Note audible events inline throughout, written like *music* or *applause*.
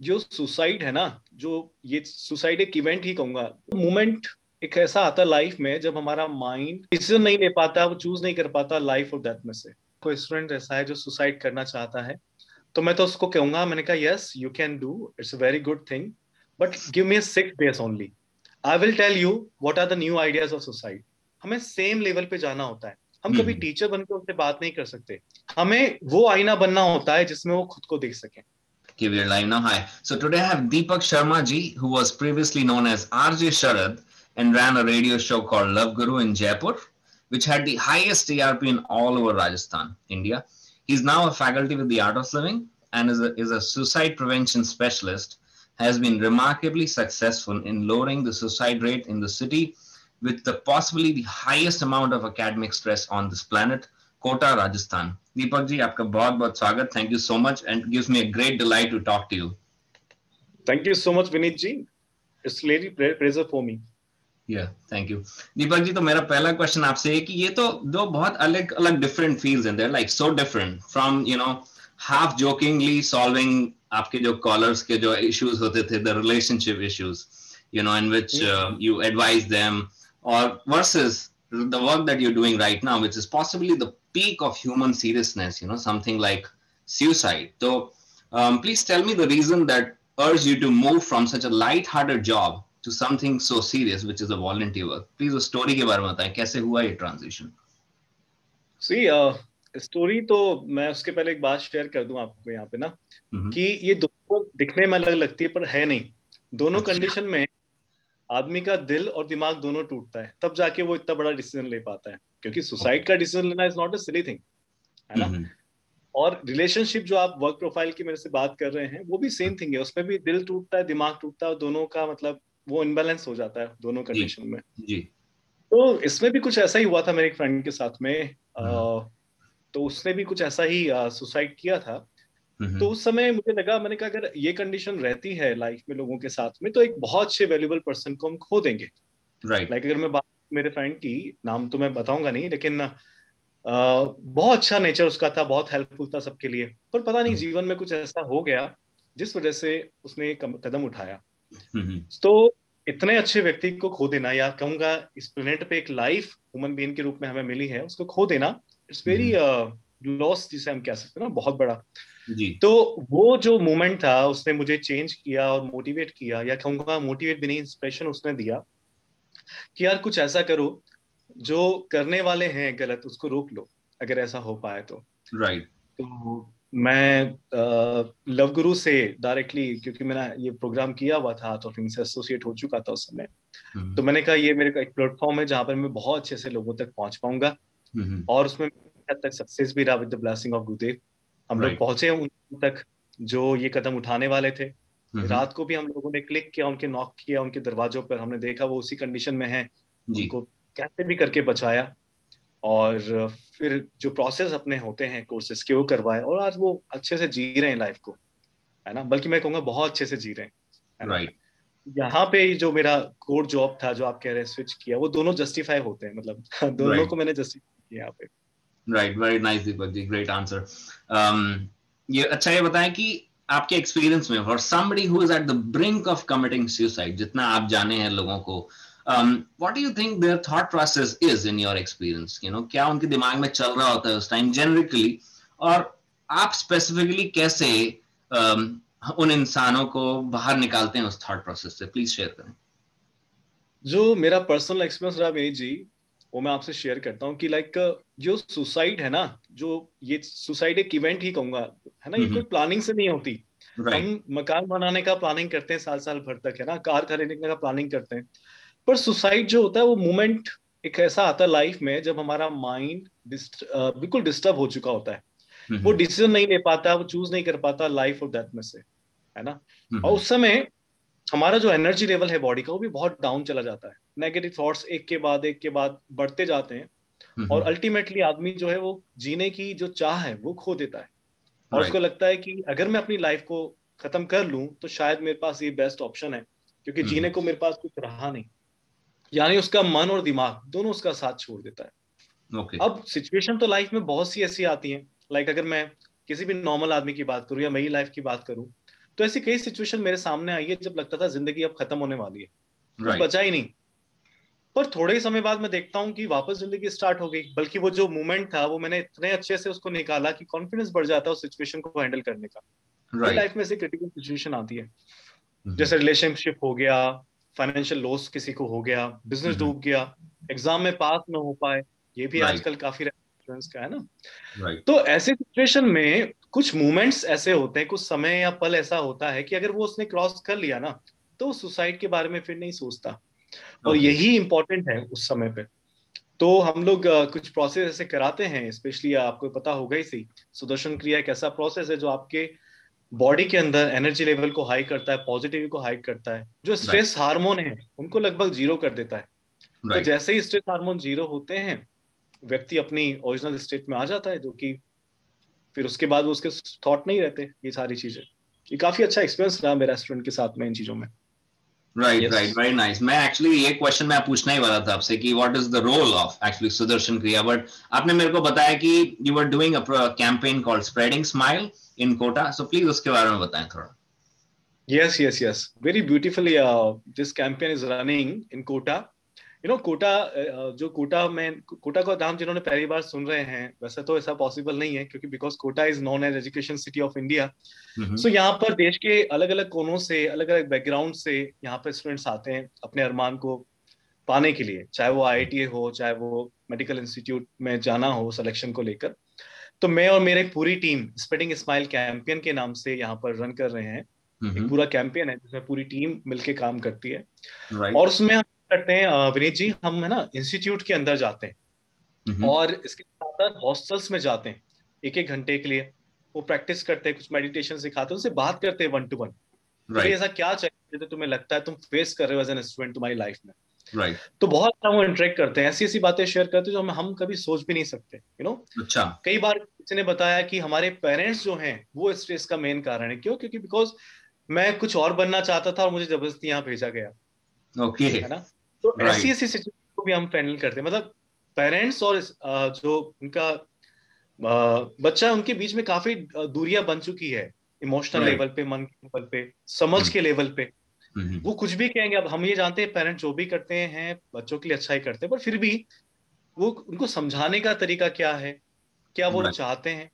जो सुसाइड है ना जो ये सुसाइड एक इवेंट ही कहूँगा मोमेंट एक ऐसा आता है लाइफ में जब हमारा माइंड डिसीज़न नहीं ले पाता वो चूज़ नहीं कर पाता लाइफ और डेथ में से। कोई स्टूडेंट ऐसा है जो सुसाइड करना चाहता है तो मैं तो उसको कहूँगा मैंने कहा yes you can do it's a very good thing but give me six days only I will tell you what are the new ideas of suicide हमें सेम लेवल पे जाना होता है। हम कभी टीचर बनकर उससे बात नहीं कर सकते। हमें वो आईना बनना होता है जिसमें वो खुद को देख सके। Give your live now. Hi. So today I have Deepak Sharma ji, who was previously known as RJ Sharad and ran a radio show called Love Guru in Jaipur, which had the highest TRP in all over Rajasthan, India. He's now a faculty with the Art of Living and is a, is a suicide prevention specialist. Has been remarkably successful in lowering the suicide rate in the city with the possibly the highest amount of academic stress on this planet, Kota, Rajasthan. Deepak ji, आपका बहुत बहुत स्वागत. So much, and it gives me a great delight to talk to you. Thank you so much, Vinit ji. It's really pleasure for me. Yeah, thank you. दीपक जी तो मेरा पहला question आपसे है कि ये तो दो बहुत अलग अलग डिफरेंट फील्ड्स हैं like so different from you know half jokingly solving आपके जो कॉलर्स के जो इश्यूज़ होते थे the relationship issues you know in which uh, you advise them or versus the work that you're doing right now, which is possibly the peak of human seriousness, you know, something like suicide. So um, please tell me the reason that urged you to move from such a light-hearted job to something so serious, which is a volunteer work. Please a story के बारे में बताएँ कैसे हुआ ये transition? See, uh, story तो मैं उसके पहले एक बात शेयर कर दूँ आपको यहाँ पे ना mm-hmm. कि ये दोनों दिखने में अलग लगती है पर है नहीं दोनों कंडीशन अच्छा। में आदमी का दिल और दिमाग दोनों टूटता है तब जाके वो इतना बड़ा डिसीज़न ले पाता है क्योंकि सुसाइड का डिसीज़न लेना is not a silly thing है ना? हम्म। और रिलेशनशिप जो आप वर्क प्रोफ़ाइल की मेरे से बात कर रहे हैं वो भी सेम थिंग है। उसमें भी दिल टूटता है दिमाग टूटता है और दोनों का मतलब वो इनबैलेंस हो जाता है दोनों कंडीशन में। जी। तो इसमें भी कुछ ऐसा ही हुआ था मेरे एक फ्रेंड के साथ में। आ, हाँ। तो उसने भी कुछ ऐसा ही सुसाइड किया था। तो उस समय मुझे लगा मैंने कहा अगर ये कंडीशन रहती है लाइफ में लोगों के साथ में तो एक बहुत अच्छे वैल्यूबल पर्सन को हम खो देंगे। राइट लाइक अगर मैं बात मेरे फ्रेंड की नाम तो मैं बताऊँगा नहीं लेकिन आ, बहुत अच्छा नेचर उसका था बहुत हेल्पफुल था सबके लिए। पर पता नहीं जीवन में कुछ ऐसा हो गया जिस वजह से उसने कदम उठाया। तो इतने अच्छे व्यक्ति को खो देना या कहूँगा इस प्लेनेट पे एक लाइफ ह्यूमन बीइंग के रूप में हमें मिली है उसको खो देना इट्स वेरी लॉस जिसे हम कह सकते हैं ना बहुत बड़ा। जी। तो वो जो मोमेंट था उसने मुझे चेंज किया और मोटिवेट किया या कहूँगा मोटिवेट भी नहीं इंस्पिरेशन उसने दिया कि यार कुछ ऐसा करो जो करने वाले हैं गलत उसको रोक लो अगर ऐसा हो पाए तो राइट right. तो मैं लव गुरु से डायरेक्टली क्योंकि मैंने ये प्रोग्राम किया हुआ था तो फिर से एसोसिएट हो चुका था उस समय हम्म। तो मैंने कहा ये मेरे का एक प्लेटफॉर्म है जहाँ पर मैं बहुत अच्छे से लोगों तक पहुँच पाऊँगा हम्म। और उसमें तक सक्सेस भी रहा विद द ब्लेसिंग ऑफ़ गुरुदेव हम लोग पहुँचे उन तक जो ये कदम उठाने वाले थे रात को भी हम लोगों ने क्लिक किया उनके नॉक किया उनके दरवाजों पर हमने देखा वो उसी कंडीशन में है। उनको कैसे भी करके बचाया और फिर जो प्रोसेस अपने होते हैं कोर्सेज के वो करवाए और आज वो अच्छे से जी रहे हैं लाइफ को है ना? बल्कि मैं कहूँगा बहुत अच्छे से जी रहे हैं राइट यहाँ पे जो मेरा कोर जॉब था जो आप कह रहे हैं स्विच किया वो दोनों जस्टिफाई होते हैं मतलब *laughs* दोनों right. को मैंने जस्टिफाई किया यहाँ पे। Right very nice Deepak ji great answer ये अच्छा ये बताएँ कि आपके एक्सपीरियंस में for somebody who is at the brink of committing suicide जितना आप जाने हैं लोगों को what you think their thought process is in your experience you know क्या उनके दिमाग में चल रहा होता है उस टाइम जनरिकली और आप स्पेसिफिकली कैसे um, उन इंसानों को बाहर निकालते हैं उस थॉट प्रोसेस से? प्लीज़ शेयर करें। जो मेरा पर्सनल एक्सपीरियंस रहा मेरी जी वो मैं आपसे शेयर करता हूँ कि लाइक जो सुसाइड है ना जो ये सुसाइड एक इवेंट ही कहूँगा है ना ये कोई प्लानिंग से नहीं होती। Right. हम मकान बनाने का प्लानिंग करते हैं साल साल भर तक है ना कार खरीदने का प्लानिंग करते हैं। पर सुसाइड जो होता है वो मोमेंट एक ऐसा आता है लाइफ में जब हमारा माइंड बिल्कुल डिस्टर्ब हो चुका होता है। वो डिसीज़न नहीं ले पाता वो चूज़ नहीं कर पाता लाइफ और डेथ में से है ना? और उस समय हमारा जो एनर्जी लेवल है बॉडी का वो भी बहुत डाउन चला जाता है। नेगेटिव थॉट्स एक के बाद एक के बाद बढ़ते जाते हैं। और अल्टीमेटली आदमी जो है वो जीने की जो चाह है वो खो देता है। और उसको लगता है कि अगर मैं अपनी लाइफ को खत्म कर लूँ तो शायद मेरे पास ये बेस्ट ऑप्शन है क्योंकि जीने को मेरे पास कुछ रहा नहीं। यानी उसका मन और दिमाग दोनों उसका साथ छोड़ देता है। Okay. अब सिचुएशन तो लाइफ में बहुत सी ऐसी आती हैं। लाइक like अगर मैं किसी भी नॉर्मल आदमी की बात करूँ या मेरी लाइफ की बात करूँ तो ऐसी कई सिचुएशन मेरे सामने आई है जब लगता था ज़िंदगी अब खत्म होने वाली है right. बचा ही नहीं पर थोड़े ही समय बाद मैं देखता हूँ कि वापस ज़िंदगी स्टार्ट हो गई बल्कि वो जो मोमेंट था वो मैंने इतने अच्छे से उसको निकाला कि कॉन्फिडेंस बढ़ जाता है उस सिचुएशन को हैंडल करने का right. लाइफ में से क्रिटिकल सिचुएशन आती है mm-hmm. जैसे रिलेशनशिप हो गया फाइनेंशियल लॉस किसी को हो गया बिज़नेस mm-hmm. डूब गया एग्ज़ाम में पास ना हो पाए ये भी right. आजकल काफ़ी का है ना right. तो ऐसे सिचुएशन में कुछ मोमेंट्स ऐसे होते हैं कुछ समय या पल ऐसा होता है कि अगर वो उसने क्रॉस कर लिया ना तो सुसाइड के बारे में फिर नहीं सोचता। और यही इंपॉर्टेंट है उस समय पे। तो हम लोग कुछ प्रोसेस ऐसे कराते हैं स्पेशली आपको पता होगा ही सही सुदर्शन क्रिया एक ऐसा प्रोसेस है जो आपके बॉडी के अंदर एनर्जी लेवल को हाई करता है पॉजिटिव को हाई करता है। जो स्ट्रेस. हार्मोन है उनको लगभग ज़ीरो कर देता है। तो जैसे ही स्ट्रेस हार्मोन ज़ीरो होते हैं व्यक्ति अपनी ओरिजिनल स्टेट में आ जाता है जो कि फिर उसके बाद वो उसके थॉट नहीं रहते ये सारी चीज़ें। ये काफ़ी अच्छा एक्सपीरियंस रहा मेरा स्टूडेंट के साथ में इन चीज़ों में। राइट राइट वेरी नाइस मैं एक्चुअली ये क्वेश्चन मैं पूछना ही वाला था आपसे कि what is the role of actually Sudarshan Kriya but आपने मेरे को बताया कि you are doing a campaign called spreading smile in Kota so please उसके बारे में बताएँ थोड़ा। Yes yes yes. Very beautifully uh, this campaign is running in kota. You know Kota जो कोटा में कोटा का नाम जिन्होंने पहली बार सुन रहे हैं वैसे तो ऐसा पॉसिबल नहीं है क्योंकि because Kota is known as education city of India so यहाँ पर देश के अलग अलग कोनों से अलग अलग बैकग्राउंड से यहाँ पर स्टूडेंट्स आते हैं अपने अरमान को पाने के लिए चाहे वो आईआईटीए हो चाहे वो मेडिकल इंस्टीट्यूट में जाना हो सिलेक्शन को लेकर। तो मैं और मेरी पूरी टीम स्प्रेडिंग स्माइल कैंपियन के नाम से यहाँ पर रन कर रहे हैं। एक पूरा कैंपेन है जिसमें पूरी टीम मिलके काम करती है। Right. और उसमें हम करते हैं विनीत जी हम है ना इंस्टीट्यूट के अंदर जाते हैं और इसके साथ साथ हॉस्टल्स में जाते हैं एक एक घंटे के लिए। वो प्रैक्टिस करते हैं कुछ मेडिटेशन सिखाते हैं उनसे बात करते हैं वन टू वन ऐसा क्या चाहिए तो तुम्हें लगता है तुम फेस कर रहे हो एज एन स्टूडेंट तुम्हारी लाइफ में। Right right. तो बहुत अच्छा वो इंटरेक्ट करते हैं ऐसी ऐसी बातें शेयर करते हैं जो हम हम कभी सोच भी नहीं सकते यू you नो know? अच्छा। कई बार किसी ने बताया कि हमारे पेरेंट्स जो हैं वो स्ट्रेस का मेन कारण है। क्यों? क्योंकि बिकॉज़ मैं कुछ और बनना चाहता था और मुझे ज़बरदस्ती यहाँ भेजा गया। Okay okay. है ना? तो ऐसी ऐसी सिचुएशन को भी हम हैंडल करते हैं। मतलब पेरेंट्स और जो उनका बच्चा उनके बीच में काफ़ी दूरियाँ बन चुकी है। इमोशनल लेवल पे मन के लेवल पे समझ hmm. के लेवल पे। Hmm. वो कुछ भी कहेंगे अब हम ये जानते हैं पेरेंट्स जो भी करते हैं बच्चों के लिए अच्छा ही करते हैं पर फिर भी वो उनको समझाने का तरीका क्या है? क्या वो चाहते हैं?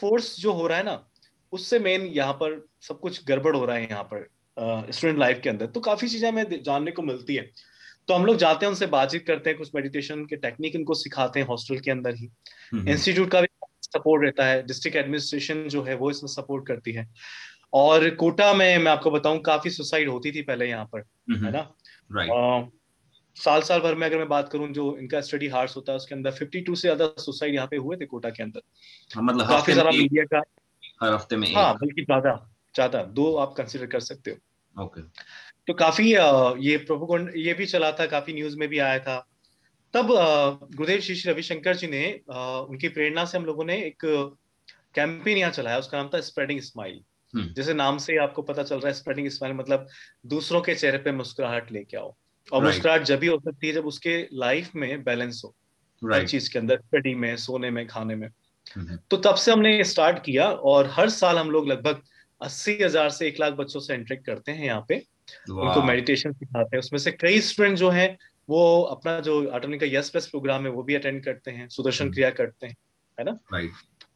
फोर्स जो हो रहा है ना उससे मेन यहाँ पर सब कुछ गड़बड़ हो रहा है यहाँ पर स्टूडेंट लाइफ के अंदर। तो काफ़ी चीज़ें हमें जानने को मिलती है। तो हम लोग जाते हैं उनसे बातचीत करते हैं कुछ मेडिटेशन के टेक्निक इनको सिखाते हैं हॉस्टल के अंदर ही। इंस्टीट्यूट का भी सपोर्ट रहता है डिस्ट्रिक्ट एडमिनिस्ट्रेशन जो है वो इसमें सपोर्ट करती है। और कोटा में मैं आपको बताऊँ काफ़ी सुसाइड होती थी पहले यहाँ पर है ना? Right. साल साल भर में अगर मैं बात करूँ जो इनका स्टडी हार्स होता है उसके अंदर 52 से ज़्यादा सुसाइड यहाँ पे हुए थे कोटा के अंदर। हाँ, मतलब काफ़ी सारा मीडिया का हर हफ़्ते में हाँ बल्कि ज़्यादा ज़्यादा दो आप कंसिडर कर सकते हो। Okay. तो काफ़ी ये प्रोपोगंड ये भी चला था काफ़ी न्यूज़ में भी आया था तब गुरुदेव श्री श्री रविशंकर जी ने उनकी प्रेरणा से हम लोगों ने एक कैंपेन यहाँ चलाया उसका नाम था स्प्रेडिंग स्माइल हम्म। जैसे नाम से आपको पता चल रहा है स्प्रेडिंग स्माइल मतलब दूसरों के चेहरे पे मुस्कुराहट लेके आओ और right. मुस्कुराहट जब भी हो सकती है जब उसके लाइफ में बैलेंस हो हर चीज़ के अंदर स्टडी में सोने में खाने में हम्म। तो तब से हमने स्टार्ट किया और हर साल हम लोग लगभग अस्सी हज़ार से एक लाख बच्चों से इंटरेक्ट करते हैं यहाँ पे। उनको मेडिटेशन सिखाते हैं। उसमें से कई स्टूडेंट जो हैं वो अपना जो अटर्नी का यस प्लस प्रोग्राम है वो भी अटेंड करते हैं सुदर्शन हम्म। क्रिया करते हैं है ना?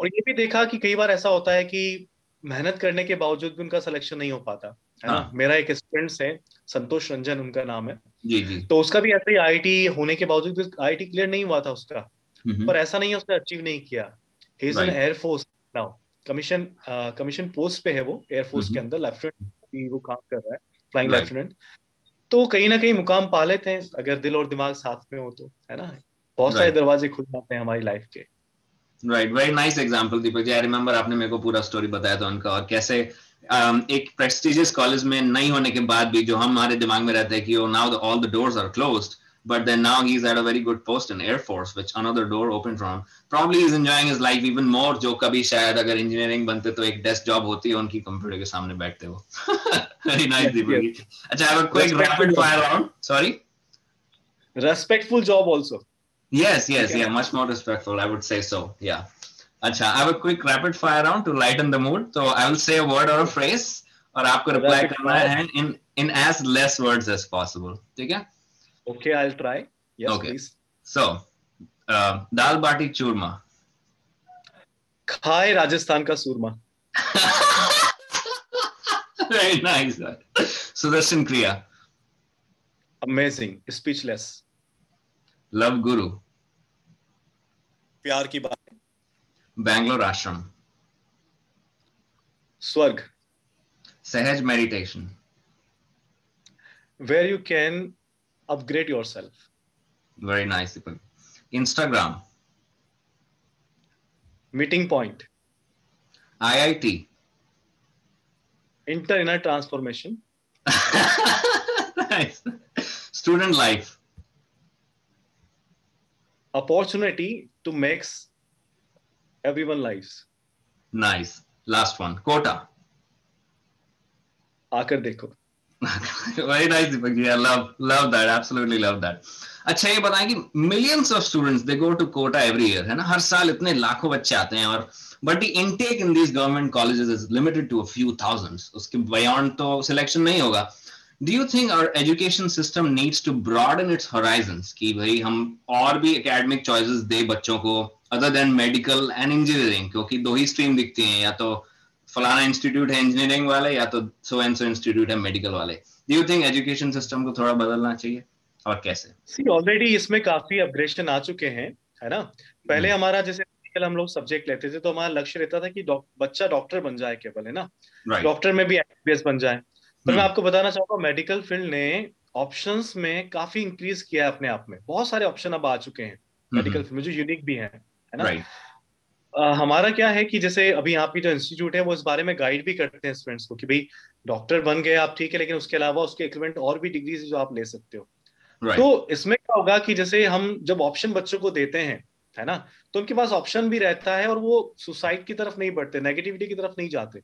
और ये भी देखा कि कई बार ऐसा होता है कि मेहनत करने के बावजूद भी उनका सिलेक्शन नहीं हो पाता है ना? हाँ। मेरा एक स्टूडेंट है संतोष रंजन उनका नाम है। जी जी। तो उसका भी ऐसे ही आई होने के बावजूद भी आई क्लियर नहीं हुआ था उसका। हम्म। पर ऐसा नहीं है उसने अचीव नहीं किया। He is an air force now commission commission post पे है वो एयरफोर्स के अंदर लेफ्टिनेंट वो काम कर रहा है फ्लाइंग लेफ्टिनेंट तो कहीं ना कहीं मुकाम पा लेते हैं अगर दिल और दिमाग साथ में हो तो है ना? बहुत सारे दरवाजे खुल जाते हैं हमारी लाइफ के। Right very nice example Deepak ji. I remember आपने मेरे को पूरा स्टोरी बताया था उनका और कैसे um, एक प्रेस्टिजियस कॉलेज में नहीं होने के बाद भी जो हम हमारे दिमाग में रहता है कि now all the doors are closed but then now he's at a very good post in Air Force, which another door opened for him. Probably he's enjoying his life even more. जो कभी शायद अगर engineering बनते तो एक desk job होती है उनकी कंप्यूटर के सामने बैठते हो *laughs* very nice Deepak अच्छा have a quick rapid fire round sorry respectful job also yes yes yeah much more respectful I would say so yeah अच्छा I have a quick rapid fire round to lighten the mood so I will say a word or a phrase और आपको reply करना है in in as less words as possible ठीक है okay I will try yes please so दाल बाटी चूरमा खाए राजस्थान का सूरमा वेरी नाइस सुदर्शन क्रिया अमेजिंग स्पीचलेस लव गुरु प्यार की बात बैंगलोर आश्रम स्वर्ग Sahaj meditation where you can upgrade yourself very nice instagram meeting point iit inter inner transformation *laughs* nice student life opportunity to make everyone lives nice last one quota आकर देखो very nice Deepak ji I love love that absolutely love that अच्छा ये बताएँ कि millions of students they go to Kota every year है ना? हर साल इतने लाखों बच्चे आते हैं और but the intake in these government colleges is limited to a few thousands उसके बियॉन्ड तो सिलेक्शन नहीं होगा। Do you think our education system needs to broaden its horizons कि भाई हम और भी एकेडमिक चॉइसेस दे बच्चों को other than medical and engineering क्योंकि दो ही स्ट्रीम दिखती हैं, या तो फलाना इंस्टीट्यूट है इंजीनियरिंग वाले या तो सो एंड सो इंस्टीट्यूट है मेडिकल वाले। Do you think education system को थोड़ा बदलना चाहिए? और कैसे? सी ऑलरेडी इसमें काफ़ी अपग्रेडेशन आ चुके हैं है ना? पहले hmm. हमारा जैसे हम लोग सब्जेक्ट लेते थे तो हमारा लक्ष्य रहता था कि बच्चा डॉक्टर बन जाए केवल है ना? Right. डॉक्टर में भी एमबीबीएस बन जाए। पर मैं hmm. आपको बताना चाहूँगा मेडिकल फ़ील्ड ने ऑप्शंस में काफ़ी इंक्रीज किया है अपने आप में। बहुत सारे ऑप्शन अब आ चुके हैं मेडिकल hmm. फ़ील्ड में जो यूनिक भी है है ना? हमारा क्या है कि जैसे अभी यहाँ की जो इंस्टीट्यूट है वो इस बारे में गाइड भी करते हैं स्टूडेंट्स को कि भाई डॉक्टर बन गए आप ठीक है लेकिन उसके अलावा उसके इक्विपमेंट और भी डिग्रीज जो आप ले सकते हो right. तो इसमें क्या होगा कि जैसे हम जब ऑप्शन बच्चों को देते हैं है ना तो उनके पास ऑप्शन भी रहता है और वो सुसाइड की तरफ़ नहीं बढ़ते नेगेटिविटी की तरफ़ नहीं जाते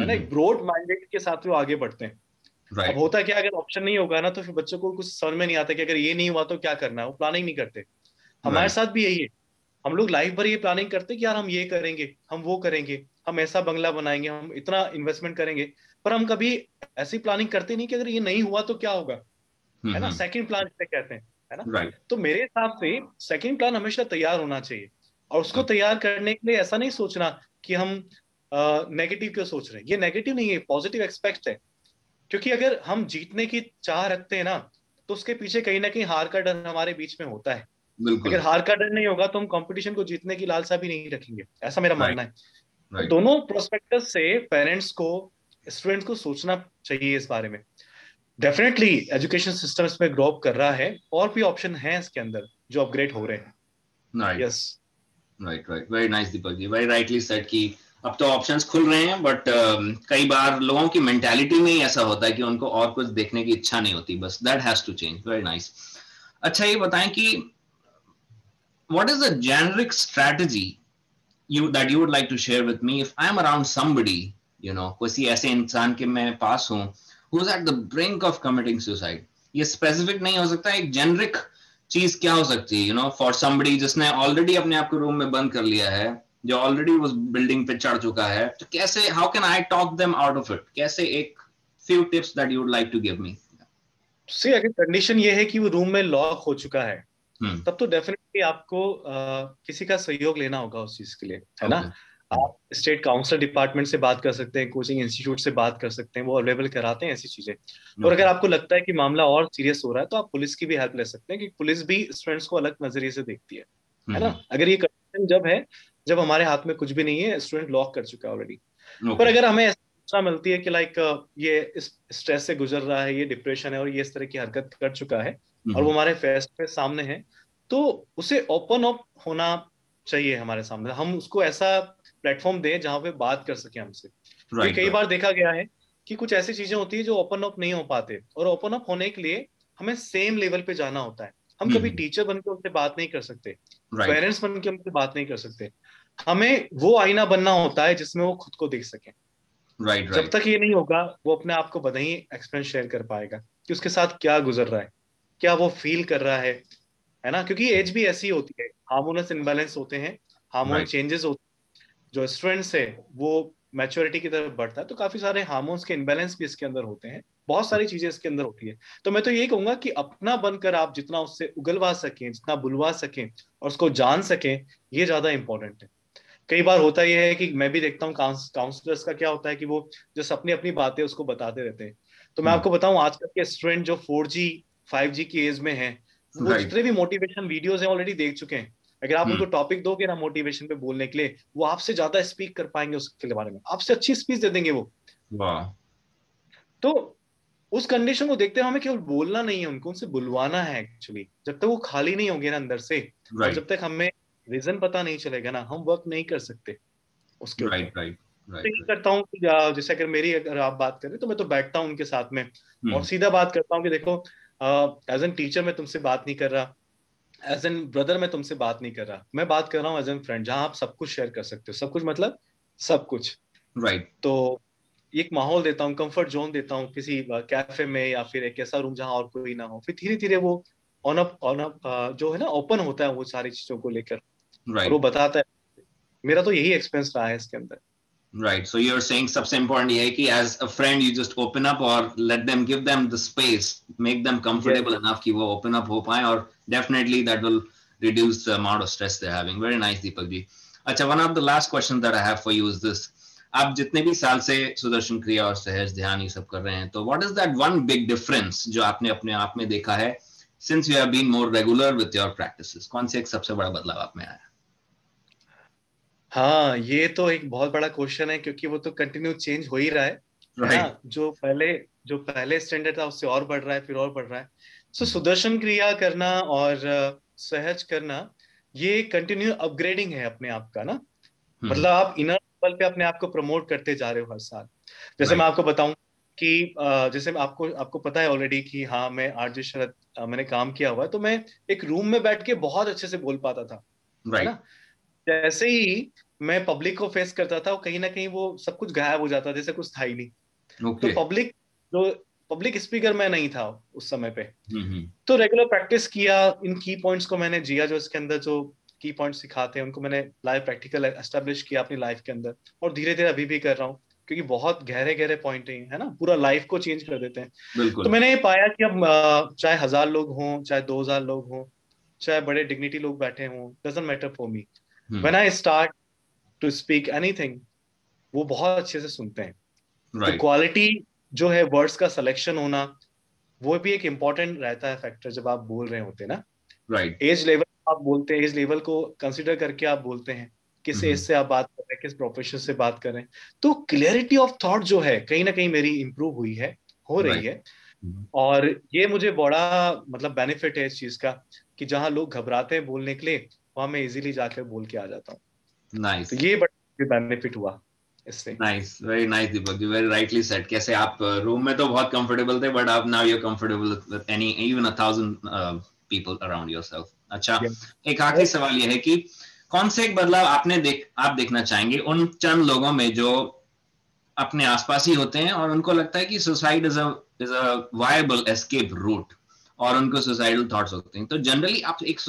है ना एक ब्रॉड. माइंडेड के साथ वो आगे बढ़ते हैं right. अब होता क्या अगर ऑप्शन नहीं होगा ना तो फिर बच्चों को कुछ समझ में नहीं आता कि अगर ये नहीं हुआ तो क्या करना है वो प्लानिंग नहीं करते हमारे right. साथ भी यही है हम लोग लाइफ भर ये प्लानिंग करते कि यार हम ये करेंगे हम वो करेंगे हम ऐसा बंगला बनाएँगे हम इतना इन्वेस्टमेंट करेंगे। पर हम कभी ऐसी प्लानिंग करते नहीं कि अगर ये नहीं हुआ तो क्या होगा? है ना? सेकंड प्लान कहते हैं है ना? Right. तो मेरे हिसाब से सेकंड प्लान हमेशा तैयार होना चाहिए। और उसको तैयार करने के लिए ऐसा नहीं सोचना कि हम नेगेटिव क्यों सोच रहे हैं। ये नेगेटिव नहीं है पॉजिटिव एक्सपेक्ट है। क्योंकि अगर हम जीतने की चाह रखते हैं ना तो उसके पीछे कहीं ना कहीं हार का डर हमारे बीच में होता है। अगर हार का डर नहीं होगा तो हम कंपटीशन को जीतने की लालसा भी नहीं रखेंगे। ऐसा मेरा मानना है। right. दोनों प्रोस्पेक्टस से पेरेंट्स को स्टूडेंट्स को सोचना चाहिए इस बारे में। डेफिनेटली एजुकेशन सिस्टम इसमें ग्रो अप कर रहा है और भी ऑप्शन है इसके अंदर जो अपग्रेड हो रहे हैं। Yes right right very nice Deepak ji very rightly said कि अब तो ऑप्शंस खुल रहे हैं बट uh, कई बार लोगों की मेंटालिटी में ही ऐसा होता है कि उनको और कुछ देखने की इच्छा नहीं होती। बस that has to change very nice अच्छा ये बताएँ कि what is the generic strategy you that you would like to share with me if I'm around somebody, you know, किसी ऐसे इंसान के मैं पास हूँ who's at the brink of committing suicide. ये specific नहीं हो सकता एक generic चीज़ क्या हो सकती है यू नो फॉर समबडी जिसने ऑलरेडी अपने आप को रूम में बंद कर लिया है जो ऑलरेडी उस बिल्डिंग पे चढ़ चुका है तो कैसे how can I talk them out of it कैसे एक few tips that you would like to give me see अगर कंडीशन ये है कि वो रूम में लॉक हो चुका है हम्म। तब तो डेफिनेटली आपको आ, किसी का सहयोग लेना होगा उस चीज़ के लिए है ना? आप स्टेट काउंसिल डिपार्टमेंट से बात कर सकते हैं कोचिंग इंस्टीट्यूट से बात कर सकते हैं वो अवेलेबल कराते हैं ऐसी चीज़ें। और अगर आपको लगता है कि मामला और सीरियस हो रहा है तो आप पुलिस की भी हेल्प ले सकते हैं कि पुलिस भी स्टूडेंट्स को अलग नज़रिए से देखती है है ना? हम्म। अगर ये कंडीशन जब है जब हमारे हाथ में कुछ भी नहीं है स्टूडेंट लॉक कर चुका है ऑलरेडी पर अगर हमें ऐसा मिलती है कि लाइक ये इस स्ट्रेस से गुजर रहा है ये डिप्रेशन है और ये इस तरह की हरकत कर चुका है और वो हमारे फेस पे सामने है तो उसे ओपन अप होना चाहिए हमारे सामने हम उसको ऐसा प्लेटफॉर्म दें जहाँ पे बात कर सके हमसे right, कई right. बार देखा गया है कि कुछ ऐसी चीज़ें होती है जो ओपन अप नहीं हो पाते और ओपन अप होने के लिए हमें सेम लेवल पे जाना होता है हम hmm. कभी टीचर बनकर उनसे बात नहीं कर सकते पेरेंट्स right. बन के उनसे बात नहीं कर सकते हमें वो आईना बनना होता है जिसमें वो खुद को देख सके राइट right, जब तक ये नहीं होगा वो अपने आप को बधाई एक्सपीरियंस शेयर कर पाएगा कि उसके साथ क्या गुजर रहा है क्या वो फील कर रहा है है ना? क्योंकि एज भी ऐसी होती है। हार्मोनस इनबैलेंस होते हैं हार्मोन चेंजेस होते हैं। जो स्टूडेंट्स है वो मैच्योरिटी की तरफ़ बढ़ता है तो काफ़ी सारे हार्मोन्स के इम्बेलेंस भी इसके अंदर होते हैं। बहुत सारी चीज़ें इसके अंदर होती है। तो मैं तो यही कहूँगा कि अपना बनकर आप जितना उससे उगलवा सकें जितना बुलवा सकें और उसको जान सकें ये ज़्यादा इंपॉर्टेंट है। कई बार होता यह है कि मैं भी देखता हूँ काउंसलर्स का क्या होता है कि वो जस्ट अपनी अपनी बातें उसको बताते रहते हैं। तो मैं हम्म। आपको बताऊँ आजकल के स्टूडेंट जो फोर जी फाइव जी की एज में है वो जितने भी मोटिवेशन वीडियोस हैं ऑलरेडी देख चुके हैं। अगर आप उनको टॉपिक। दोगे ना मोटिवेशन पे बोलने के लिए वो आपसे ज़्यादा स्पीक कर पाएँगे उसके बारे में। आपसे अच्छी स्पीच दे देंगे वो। तो उस कंडीशन को देखते हुए हमें केवल बोलना नहीं है उनको उनसे बुलवाना है एक्चुअली जब तक वो खाली नहीं होंगे ना अंदर से right. जब तक हमें रीजन पता नहीं चलेगा ना हम वर्क नहीं कर सकते उसके राइट राइट right, करता हूँ जैसे अगर मेरी अगर आप बात करें तो मैं तो बैठता हूँ उनके साथ में hmm. और सीधा बात करता हूँ कि देखो एज एन टीचर मैं तुमसे बात नहीं कर रहा एज एन ब्रदर मैं तुमसे बात नहीं कर रहा। मैं बात कर रहा हूँ एज एन फ्रेंड जहाँ आप सब कुछ शेयर कर सकते हो। सब कुछ मतलब सब कुछ। Right right. तो एक माहौल देता हूँ कंफर्ट जोन देता हूँ किसी कैफ़े में या फिर एक ऐसा रूम जहाँ और कोई ना हो। फिर धीरे धीरे वो ऑन अप ऑन अप जो है ना ओपन होता है वो सारी चीज़ों को लेकर। Right. वो बताता है। मेरा तो यही एक्सपीरियंस रहा है इसके अंदर। Right. So you're saying सबसे important ये है कि as a friend you just open up or let them give them the space, make them comfortable yes. enough कि वो open up हो पाए और definitely that will reduce the amount of stress they're having. Very nice Deepak ji. अच्छा one of the last questions that I have for you is this. आप जितने भी साल से सुदर्शन क्रिया और सहज ध्यान ये सब कर रहे हैं तो what is that one big difference जो आपने अपने आप में देखा है since you have been more regular with your practices कौन से एक सबसे बड़ा बदलाव आप में आया हाँ ये तो एक बहुत बड़ा क्वेश्चन है क्योंकि वो तो कंटिन्यू चेंज हो ही रहा है right. हाँ, जो पहले जो पहले स्टैंडर्ड था उससे और बढ़ रहा है फिर और बढ़ रहा है सो so, सुदर्शन क्रिया करना और सहज करना ये कंटिन्यू अपग्रेडिंग है अपने आप का ना hmm. मतलब आप इनर लेवल पे अपने आप को प्रमोट करते जा रहे हो हर साल जैसे right. मैं आपको बताऊँ कि जैसे आपको आपको पता है ऑलरेडी कि हाँ मैं आरजे शरद मैंने काम किया हुआ है तो मैं एक रूम में बैठ के बहुत अच्छे से बोल पाता था right. ना जैसे ही मैं पब्लिक को फेस करता था कहीं ना कहीं वो सब कुछ गायब हो जाता जैसे कुछ था ही नहीं। Okay. तो पब्लिक जो पब्लिक स्पीकर मैं नहीं था उस समय पे। mm-hmm. तो रेगुलर प्रैक्टिस किया इन की पॉइंट्स को मैंने जिया जो इसके अंदर जो की पॉइंट्स सिखाते हैं उनको मैंने लाइव प्रैक्टिकल एस्टेब्लिश किया अपनी लाइफ के अंदर। और धीरे धीरे अभी भी कर रहा हूँ क्योंकि बहुत गहरे गहरे पॉइंट है ना? पूरा लाइफ को चेंज कर देते हैं। तो मैंने ये पाया कि अब चाहे हज़ार लोग हों चाहे दो हज़ार लोग हों चाहे बड़े डिग्निटी लोग बैठे हों doesn't matter for me when I start to speak anything वो बहुत अच्छे से सुनते हैं right. तो क्वालिटी जो है वर्ड्स का सिलेक्शन होना वो भी एक इम्पोर्टेंट रहता है फैक्टर जब आप बोल रहे होते हैं ना राइट एज लेवल आप बोलते हैं एज लेवल को कंसिडर करके आप बोलते हैं किस एज mm-hmm. से आप बात कर रहे हैं किस प्रोफेशन से बात कर रहे हैं तो क्लियरिटी ऑफ़ थॉट जो है कहीं ना कहीं मेरी इंप्रूव हुई है हो रही right. है mm-hmm. और ये मुझे बड़ा मतलब बेनिफिट है इस चीज़ का कि जहाँ लोग घबराते हैं बोलने के लिए वहाँ मैं इजीली जाकर बोल के आ जाता हूँ। नाइस तो ये बड़ा बेनिफिट हुआ nice very nice Deepak ji very rightly said कैसे आप रूम uh, में तो बहुत कंफर्टेबल थे बट आप now you are comfortable with any even a thousand people around yourself अच्छा एक आखिरी सवाल ये है कि कौन से एक बदलाव आपने देख आप देखना चाहेंगे? उन चंद लोगों में जो अपने आसपास ही होते हैं और उनको लगता है कि suicide is is a viable escape route और उनको सुसाइडल थॉट्स होते हैं। तो जनरली आप एक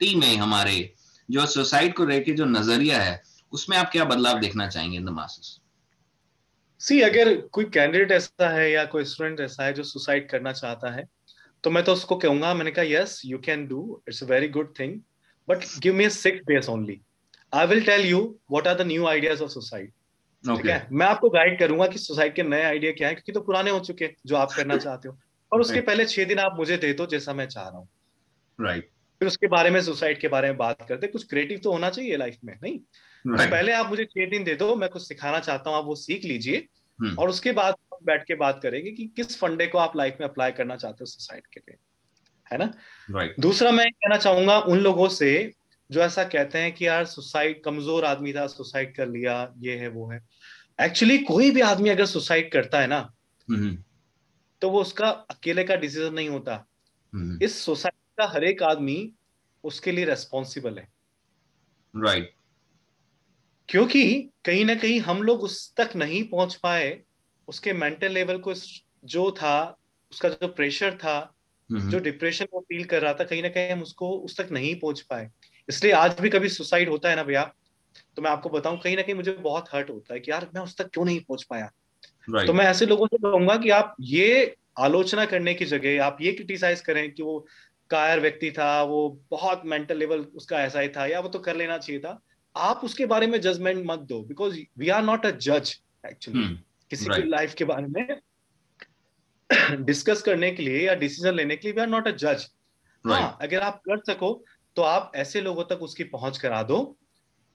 सोसाइटी में हमारे जो सुसाइड को लेके जो नज़रिया है उसमें आप क्या बदलाव देखना चाहेंगे इन द मासेस सी अगर कोई कैंडिडेट ऐसा है या कोई स्टूडेंट ऐसा है जो सुसाइड करना चाहता है तो मैं तो उसको कहूँगा मैंने कहा yes you can do it's a very good thing but give me six days only I will tell you what are the new ideas of suicide ठीक है? मैं आपको गाइड करूँगा कि सुसाइड के नए आइडिया क्या है क्योंकि तो पुराने हो चुके हैं जो आप करना *laughs* चाहते हो। और उसके पहले छह दिन आप मुझे दे दो जैसा मैं चाह रहा हूँ। राइट फिर उसके बारे में सुसाइड के बारे में बात करते कुछ क्रिएटिव तो होना चाहिए लाइफ में नहीं तो पहले आप मुझे छह दिन दे दो मैं कुछ सिखाना चाहता हूँ आप वो सीख लीजिए hmm. और उसके बाद बैठ के बात करेंगे कि किस फंडे को आप लाइफ में अप्लाई करना चाहते हो सोसाइट के लिए है ना right. दूसरा मैं कहना चाहूँगा उन लोगों से जो ऐसा कहते हैं कि यार सुसाइड कमज़ोर आदमी था सुसाइड कर लिया ये है वो है एक्चुअली कोई भी आदमी अगर सुसाइड करता है ना hmm. तो वो उसका अकेले का डिसीज़न नहीं होता hmm. इस सोसाइटी का हर एक आदमी उसके लिए रेस्पॉन्सिबल है। Right right. क्योंकि कहीं ना कहीं हम लोग उस तक नहीं पहुँच पाए उसके मेंटल लेवल को जो था उसका जो प्रेशर था जो डिप्रेशन वो फील कर रहा था कहीं ना कहीं हम उसको उस तक नहीं पहुँच पाए। इसलिए आज भी कभी सुसाइड होता है ना भैया? तो मैं आपको बताऊँ कहीं ना कहीं मुझे बहुत हर्ट होता है कि यार मैं उस तक क्यों नहीं पहुँच पाया? Right. तो मैं ऐसे लोगों से कहूँगा कि आप ये आलोचना करने की जगह आप ये क्रिटिसाइज करें कि वो कायर व्यक्ति था वो बहुत मेंटल लेवल उसका ऐसा ही था या वो तो कर लेना चाहिए था आप उसके बारे में जजमेंट मत दो because we are not a जज एक्चुअली किसी right. की लाइफ के बारे में *coughs* डिस्कस करने के लिए या डिसीज़न लेने के लिए वी आर नॉट अ जज हाँ अगर आप कर सको तो आप ऐसे लोगों तक उसकी पहुँच करा दो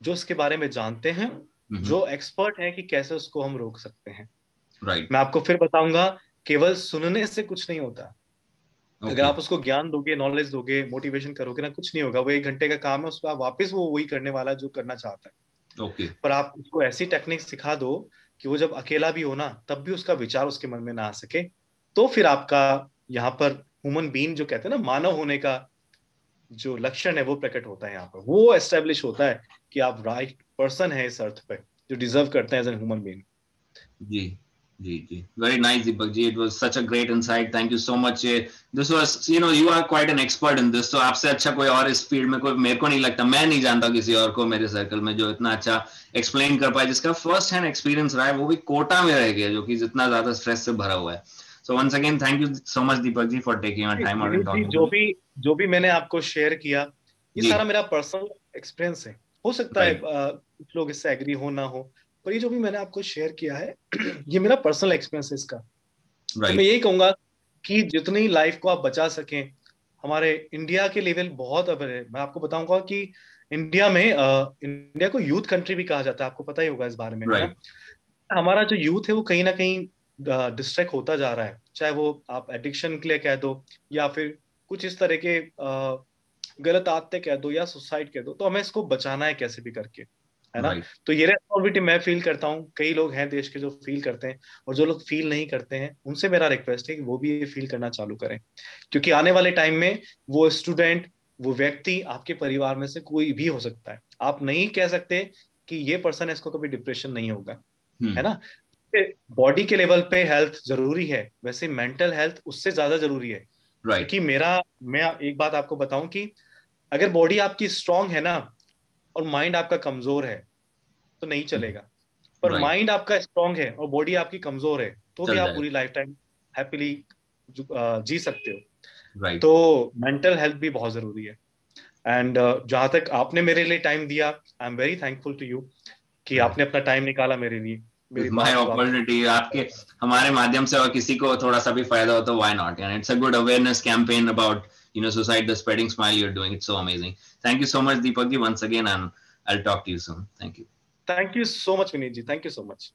जो उसके बारे में जानते हैं mm-hmm. जो एक्सपर्ट है कि कैसे उसको हम रोक सकते हैं राइट right. मैं आपको फिर बताऊँगा केवल सुनने से कुछ नहीं होता okay. अगर आप उसको ज्ञान दोगे नॉलेज दोगे मोटिवेशन करोगे ना कुछ नहीं होगा। वो एक घंटे का काम है उसको आप वापस वो वही करने वाला जो करना चाहता है। Okay. पर आप उसको ऐसी टेक्निक सिखा दो कि वो जब अकेला भी हो ना तब भी उसका विचार उसके मन में ना आ सके। तो फिर आपका यहाँ पर ह्यूमन बीन जो कहते हैं ना मानव होने का जो लक्षण है वो प्रकट होता है यहाँ पर। वो एस्टेब्लिश होता है कि आप राइट पर्सन है इस अर्थ पे जो डिजर्व करते हैं एज एन ह्यूमन बीइंग जी। जी जी। Very nice Deepak ji. It was such a great insight. Thank you so much. this was you know you are quite an expert in this तो आपसे अच्छा कोई और इस फ़ील्ड में कोई मेरे को नहीं लगता। मैं नहीं जानता किसी और को मेरे सर्कल में जो इतना अच्छा एक्सप्लेन कर पाए जिसका फ़र्स्ट हैंड एक्सपीरियंस रहा है वो भी कोटा में रह गया जो कि जितना ज़्यादा स्ट्रेस से भरा हुआ है। So once again thank you so much Deepak ji for taking your time out talking जो भी जो भी मैंने आपको शेयर किया ये सारा मेरा पर्सनल एक्सपीरियंस है। हो सकता है कुछ लोग इससे एग्री हो ना हो। पर ये जो भी मैंने आपको शेयर किया है *clears throat* ये मेरा पर्सनल एक्सपीरियंस है इसका। right. तो मैं यही कहूँगा कि जितनी लाइफ को आप बचा सकें हमारे इंडिया के लेवल बहुत अब है। मैं आपको बताऊँगा कि इंडिया में आ, इंडिया को यूथ कंट्री भी कहा जाता है। आपको पता ही होगा इस बारे में right. हमारा जो यूथ है वो कहीं ना कहीं डिस्ट्रैक्ट होता जा रहा है। चाहे वो आप एडिक्शन के लिए कह दो या फिर कुछ इस तरह के गलत आदतें कह दो या सुसाइड कह दो तो हमें इसको बचाना है कैसे भी करके। है ना? तो ये रेस्पॉन्सिबिलिटी मैं फील करता हूँ। कई लोग हैं देश के जो फील करते हैं और जो लोग फील नहीं करते हैं उनसे मेरा रिक्वेस्ट है कि वो भी ये फील करना चालू करें। क्योंकि आने वाले टाइम में वो स्टूडेंट वो व्यक्ति आपके परिवार में से कोई भी हो सकता है। आप नहीं कह सकते कि ये पर्सन इसको कभी डिप्रेशन नहीं होगा hmm. है ना? बॉडी के लेवल पे हेल्थ ज़रूरी है। वैसे मेंटल हेल्थ उससे ज़्यादा ज़रूरी है। Right. क्योंकि मेरा मैं एक बात आपको बताऊँ कि अगर बॉडी आपकी स्ट्रांग है ना और माइंड आपका कमज़ोर है तो नहीं चलेगा। पर माइंड. आपका स्ट्रांग है और बॉडी आपकी कमज़ोर है तो भी आप पूरी लाइफ टाइम हैप्पीली जी सकते हो. तो मेंटल हेल्थ भी बहुत ज़रूरी है। एंड uh, जहाँ तक आपने मेरे लिए टाइम दिया I am very thankful to you कि आपने अपना टाइम निकाला मेरे लिए। माय अपॉर्चुनिटी आपके हमारे माध्यम से और किसी को थोड़ा सा भी फ़ायदा हो तो why not and it's a good awareness campaign about you know suicide the spreading smile you're doing it's so amazing. Thank you so much deepak ji once again and i'll talk to you soon. Thank you. Thank you so much vinay ji. Thank you so much